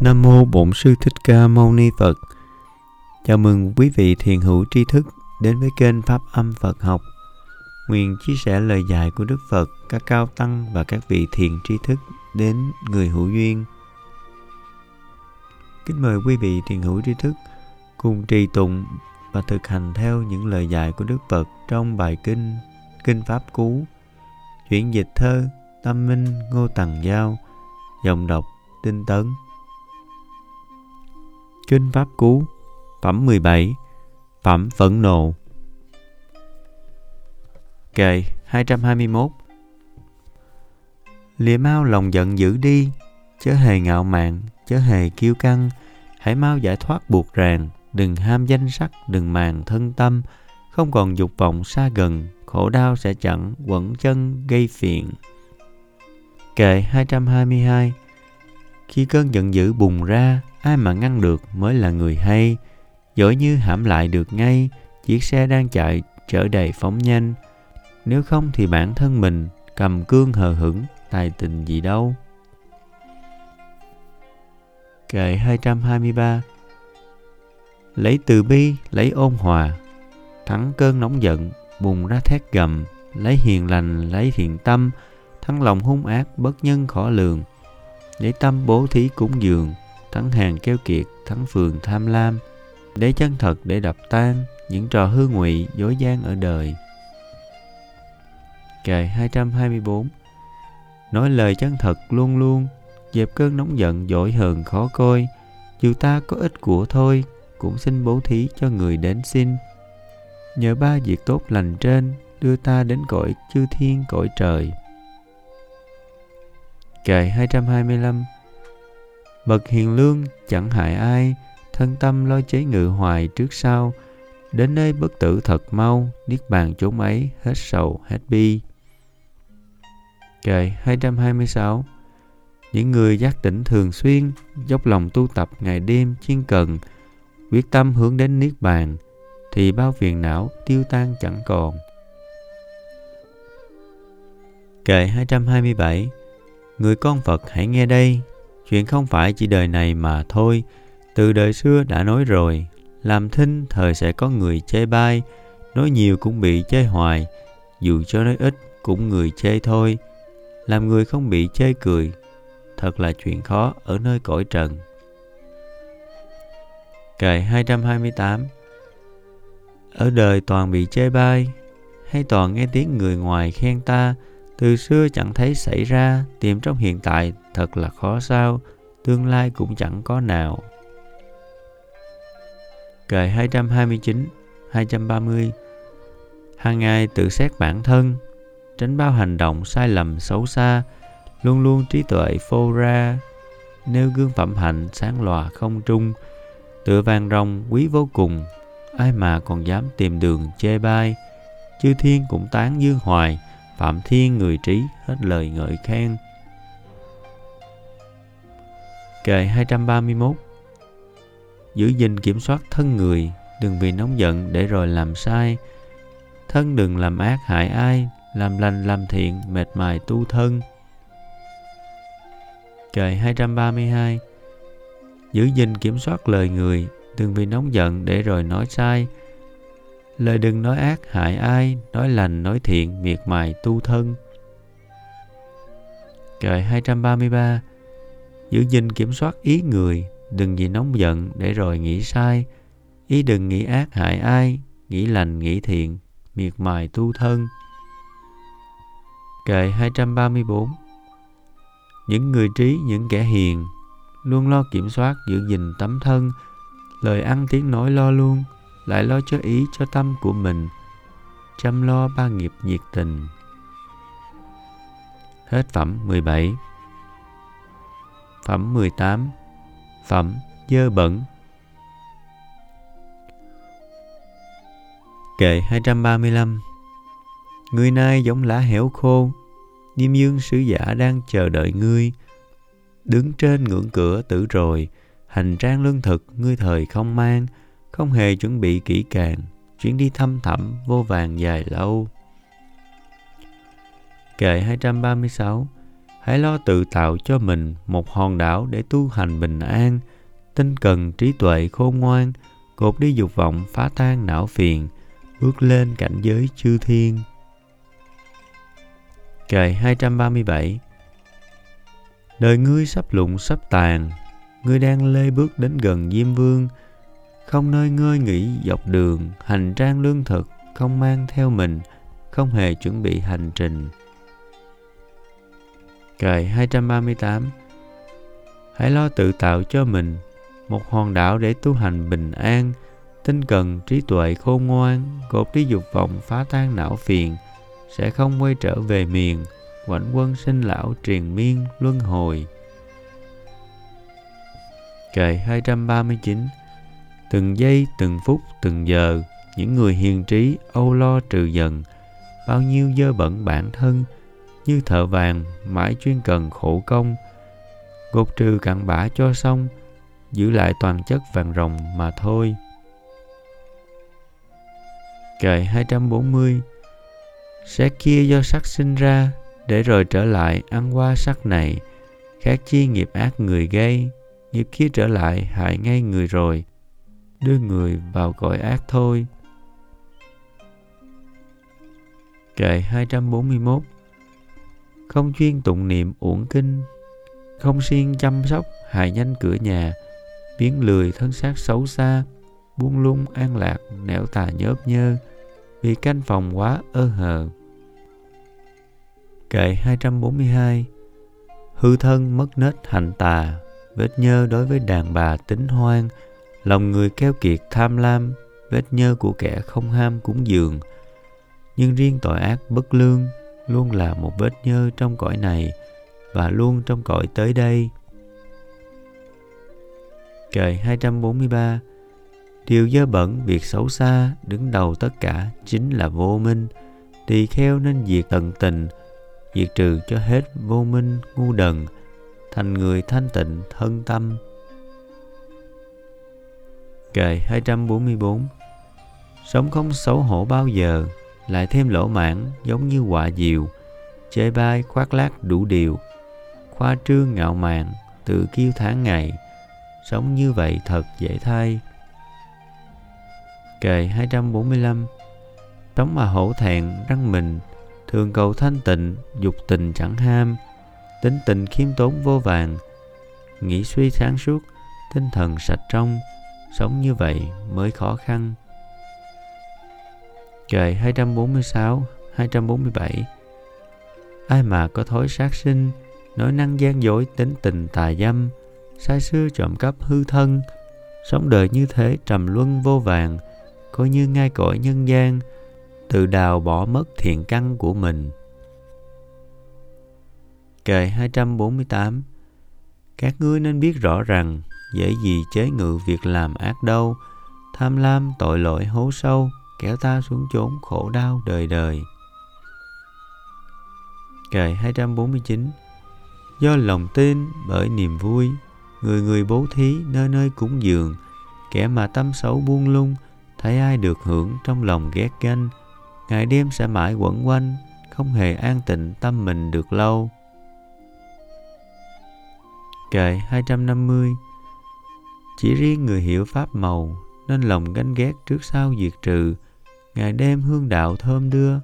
Nam mô Bổn sư Thích Ca Mâu Ni Phật. Chào mừng quý vị thiền hữu tri thức đến với kênh Pháp Âm Phật học. Nguyện chia sẻ lời dạy của Đức Phật, các cao tăng và các vị thiền tri thức đến người hữu duyên. Kính mời quý vị thiền hữu tri thức cùng trì tụng và thực hành theo những lời dạy của Đức Phật trong bài kinh Kinh Pháp Cú. Chuyển dịch thơ Tâm Minh Ngô Tằng Giao Dòng đọc Tinh Tấn Kinh Pháp Cú, Phẩm 17 Phẩm Phẫn Nộ. Kệ 221 Lìa mau lòng giận dữ đi, Chớ hề ngạo mạn, Chớ hề kiêu căng. Hãy mau giải thoát buộc ràng, Đừng ham danh sắc, Đừng màng thân tâm. Không còn dục vọng xa gần, Khổ đau sẽ chẳng quẩn chân gây phiền. Kệ 222 Khi cơn giận dữ bùng ra ai mà ngăn được mới là người hay. Giỏi như hãm lại được ngay chiếc xe đang chạy chở đầy phóng nhanh. Nếu không thì bản thân mình cầm cương hờ hững tài tình gì đâu. Kệ 223 Lấy từ bi, lấy ôn hòa. Thắng cơn nóng giận, bùng ra thét gầm. Lấy hiền lành, lấy thiện tâm. Thắng lòng hung ác, bất nhân khó lường. Lấy tâm bố thí cúng dường thắng hàng keo kiệt, thắng phường tham lam, để chân thật để đập tan những trò hư ngụy dối gian ở đời. Kệ 224 Nói lời chân thật luôn luôn, dẹp cơn nóng giận dỗi hờn khó coi, dù ta có ít của thôi, cũng xin bố thí cho người đến xin. Nhờ ba việc tốt lành trên, đưa ta đến cõi chư thiên cõi trời. Kệ 225 Bậc hiền lương chẳng hại ai, thân tâm lo chế ngự hoài trước sau, đến nơi bất tử thật mau, niết bàn chốn ấy, hết sầu, hết bi. Kệ 226 Những người giác tỉnh thường xuyên, dốc lòng tu tập ngày đêm chuyên cần, quyết tâm hướng đến niết bàn, thì bao phiền não tiêu tan chẳng còn. Kệ 227 Người con Phật hãy nghe đây, Chuyện không phải chỉ đời này mà thôi, từ đời xưa đã nói rồi, làm thinh thời sẽ có người chê bai, nói nhiều cũng bị chê hoài, dù cho nói ít cũng người chê thôi. Làm người không bị chê cười, thật là chuyện khó ở nơi cõi trần. Kệ 228 Ở đời toàn bị chê bai, hay toàn nghe tiếng người ngoài khen ta, từ xưa chẳng thấy xảy ra, tìm trong hiện tại thật là khó sao, tương lai cũng chẳng có nào. Kệ 229, 230 Hàng ngày tự xét bản thân, tránh bao hành động sai lầm xấu xa, luôn luôn trí tuệ phô ra, nêu gương phẩm hạnh sáng lòa không trung, tựa vàng rồng quý vô cùng, ai mà còn dám tìm đường chê bai, chư thiên cũng tán dương hoài, Phạm Thiên người trí hết lời ngợi khen. Kệ 231 Giữ gìn kiểm soát thân người, đừng vì nóng giận để rồi làm sai. Thân đừng làm ác hại ai, làm lành làm thiện, mệt mài tu thân. Kệ 232 Giữ gìn kiểm soát lời người, đừng vì nóng giận để rồi nói sai, Lời đừng nói ác hại ai, nói lành nói thiện, miệt mài tu thân. Kệ 233 Giữ gìn kiểm soát ý người, đừng vì nóng giận để rồi nghĩ sai. Ý đừng nghĩ ác hại ai, nghĩ lành nghĩ thiện, miệt mài tu thân. Kệ 234 Những người trí, những kẻ hiền, luôn lo kiểm soát giữ gìn tấm thân, lời ăn tiếng nói lo luôn, lại lo cho ý cho tâm của mình, chăm lo ba nghiệp nhiệt tình. Hết phẩm 17 phẩm 18 phẩm dơ bẩn. Kệ 235 Người nay giống lá hẻo khô, Niêm dương sứ giả đang chờ đợi ngươi. Đứng trên ngưỡng cửa tử rồi, Hành trang lương thực ngươi thời không mang không hề chuẩn bị kỹ càng, chuyến đi thăm thẳm vô vàng dài lâu. Kệ 236 hãy lo tự tạo cho mình một hòn đảo để tu hành bình an tinh cần trí tuệ khôn ngoan cột đi dục vọng phá tan não phiền bước lên cảnh giới chư thiên Kệ 237 Đời ngươi sắp lụng sắp tàn Ngươi đang lê bước đến gần Diêm Vương không nơi ngơi nghỉ dọc đường Hành trang lương thực Không mang theo mình Không hề chuẩn bị hành trình. Kệ 238 Hãy lo tự tạo cho mình một hòn đảo để tu hành bình an, tinh cần trí tuệ khôn ngoan, cột đi dục vọng phá tan não phiền, sẽ không quay trở về miền, quảnh quân sinh lão triền miên luân hồi. Kệ 239 Từng giây, từng phút, từng giờ, những người hiền trí âu lo trừ dần, bao nhiêu dơ bẩn bản thân, như thợ vàng mãi chuyên cần khổ công, gột trừ cặn bã cho xong, giữ lại toàn chất vàng rồng mà thôi. Kệ 240 Xác kia do sắc sinh ra, để rồi trở lại ăn qua sắc này. Khác chi nghiệp ác người gây, nghiệp kia trở lại hại ngay người rồi, đưa người vào cõi ác thôi. Kệ 241 Không chuyên tụng niệm uổng kinh, không siêng chăm sóc hài nhanh cửa nhà, biến lười thân xác xấu xa, buông lung an lạc, nẻo tà nhớp nhơ, vì canh phòng quá ơ hờ. Kệ 242 Hư thân mất nết hành tà, vết nhơ đối với đàn bà tính hoang, lòng người keo kiệt tham lam, vết nhơ của kẻ không ham cúng dường. Nhưng riêng tội ác bất lương luôn là một vết nhơ trong cõi này và luôn trong cõi tới đây. Kệ 243 Điều dơ bẩn, việc xấu xa, đứng đầu tất cả chính là vô minh. Tỳ kheo nên diệt tận tình, diệt trừ cho hết vô minh, ngu đần, thành người thanh tịnh, thân tâm. Kệ 244 Sống không xấu hổ bao giờ, lại thêm lỗ mãn giống như quả diều, chê bai khoác lác đủ điều, khoa trương ngạo mạn, tự kiêu tháng ngày, sống như vậy thật dễ thay. Kệ 245 Sống mà hổ thẹn răng mình, thường cầu thanh tịnh, dục tình chẳng ham, tính tình khiêm tốn vô vàng, nghĩ suy sáng suốt, tinh thần sạch trong, sống như vậy mới khó khăn. Kệ 246, 247 Ai mà có thói sát sinh, nói năng gian dối, tính tình tà dâm, sai sư trộm cắp hư thân, sống đời như thế trầm luân vô vàng, coi như ngay cõi nhân gian, tự đào bỏ mất thiện căn của mình. Kệ 248 Các ngươi nên biết rõ rằng dễ gì chế ngự việc làm ác đâu, tham lam tội lỗi hố sâu, kéo ta xuống chốn khổ đau đời đời. Kệ 249 Do lòng tin bởi niềm vui, người người bố thí nơi nơi cúng dường, kẻ mà tâm xấu buông lung, thấy ai được hưởng trong lòng ghét ganh, ngày đêm sẽ mãi quẩn quanh, không hề an tịnh tâm mình được lâu. Kệ 250 chỉ riêng người hiểu pháp màu, nên lòng ganh ghét trước sau diệt trừ, ngày đêm hương đạo thơm đưa,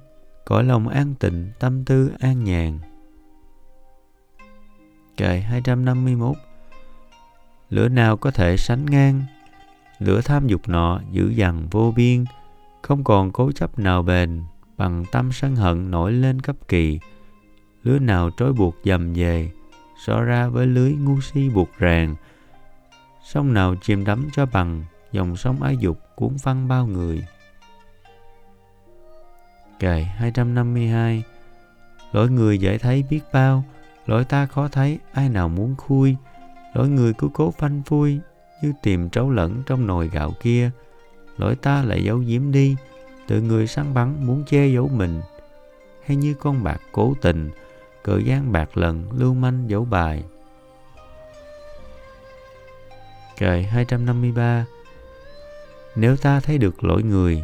cõi lòng an tịnh, tâm tư an nhàn. Kệ 251 Lửa nào có thể sánh ngang? Lửa tham dục nọ dữ dằn vô biên Không còn cố chấp nào bền Bằng tâm sân hận nổi lên cấp kỳ. Lứa nào trói buộc dầm về So ra với lưới ngu si buộc ràng Sông nào chìm đắm cho bằng, Dòng sông ái dục cuốn phăng bao người. Kệ 252 Lỗi người dễ thấy biết bao, Lỗi ta khó thấy, ai nào muốn khui. Lỗi người cứ cố phanh phui, như tìm trấu lẫn trong nồi gạo kia. Lỗi ta lại giấu giếm đi, tự người săn bắn muốn che giấu mình. Hay như con bạc cố tình, cờ gian bạc lần lưu manh giấu bài. Kệ 253 Nếu ta thấy được lỗi người,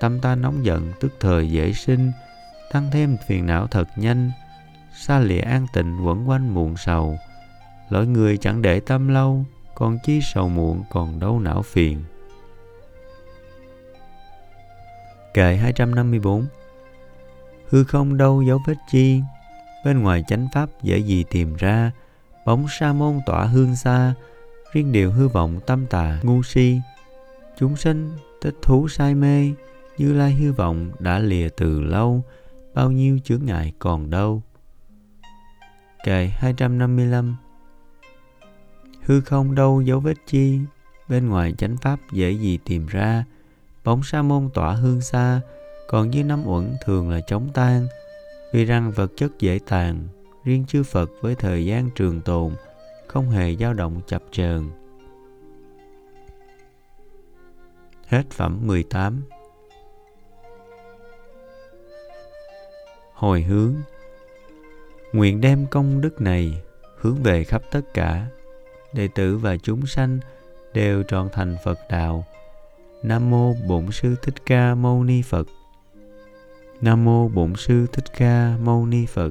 tâm ta nóng giận tức thời dễ sinh, tăng thêm phiền não thật nhanh, xa lìa an tịnh quẩn quanh muộn sầu. Lỗi người chẳng để tâm lâu còn chi sầu muộn còn đâu não phiền. Kệ 254 Hư không đâu dấu vết chi Bên ngoài chánh pháp dễ gì tìm ra Bóng sa môn tỏa hương xa Riêng điều hư vọng tâm tà ngu si. Chúng sinh tích thú say mê, Như lai hư vọng đã lìa từ lâu, Bao nhiêu chướng ngại còn đâu. Kệ 255 Hư không đâu dấu vết chi, Bên ngoài chánh pháp dễ gì tìm ra. Bóng sa môn tỏa hương xa, Còn dưới năm uẩn thường là chống tan. Vì rằng vật chất dễ tàn, Riêng chư Phật với thời gian trường tồn không hề dao động chập chờn Hết phẩm 18 Hồi hướng Nguyện đem công đức này hướng về khắp tất cả đệ tử và chúng sanh đều trọn thành Phật đạo. Nam mô Bổn sư Thích Ca Mâu Ni Phật. Nam mô Bổn sư Thích Ca Mâu Ni Phật.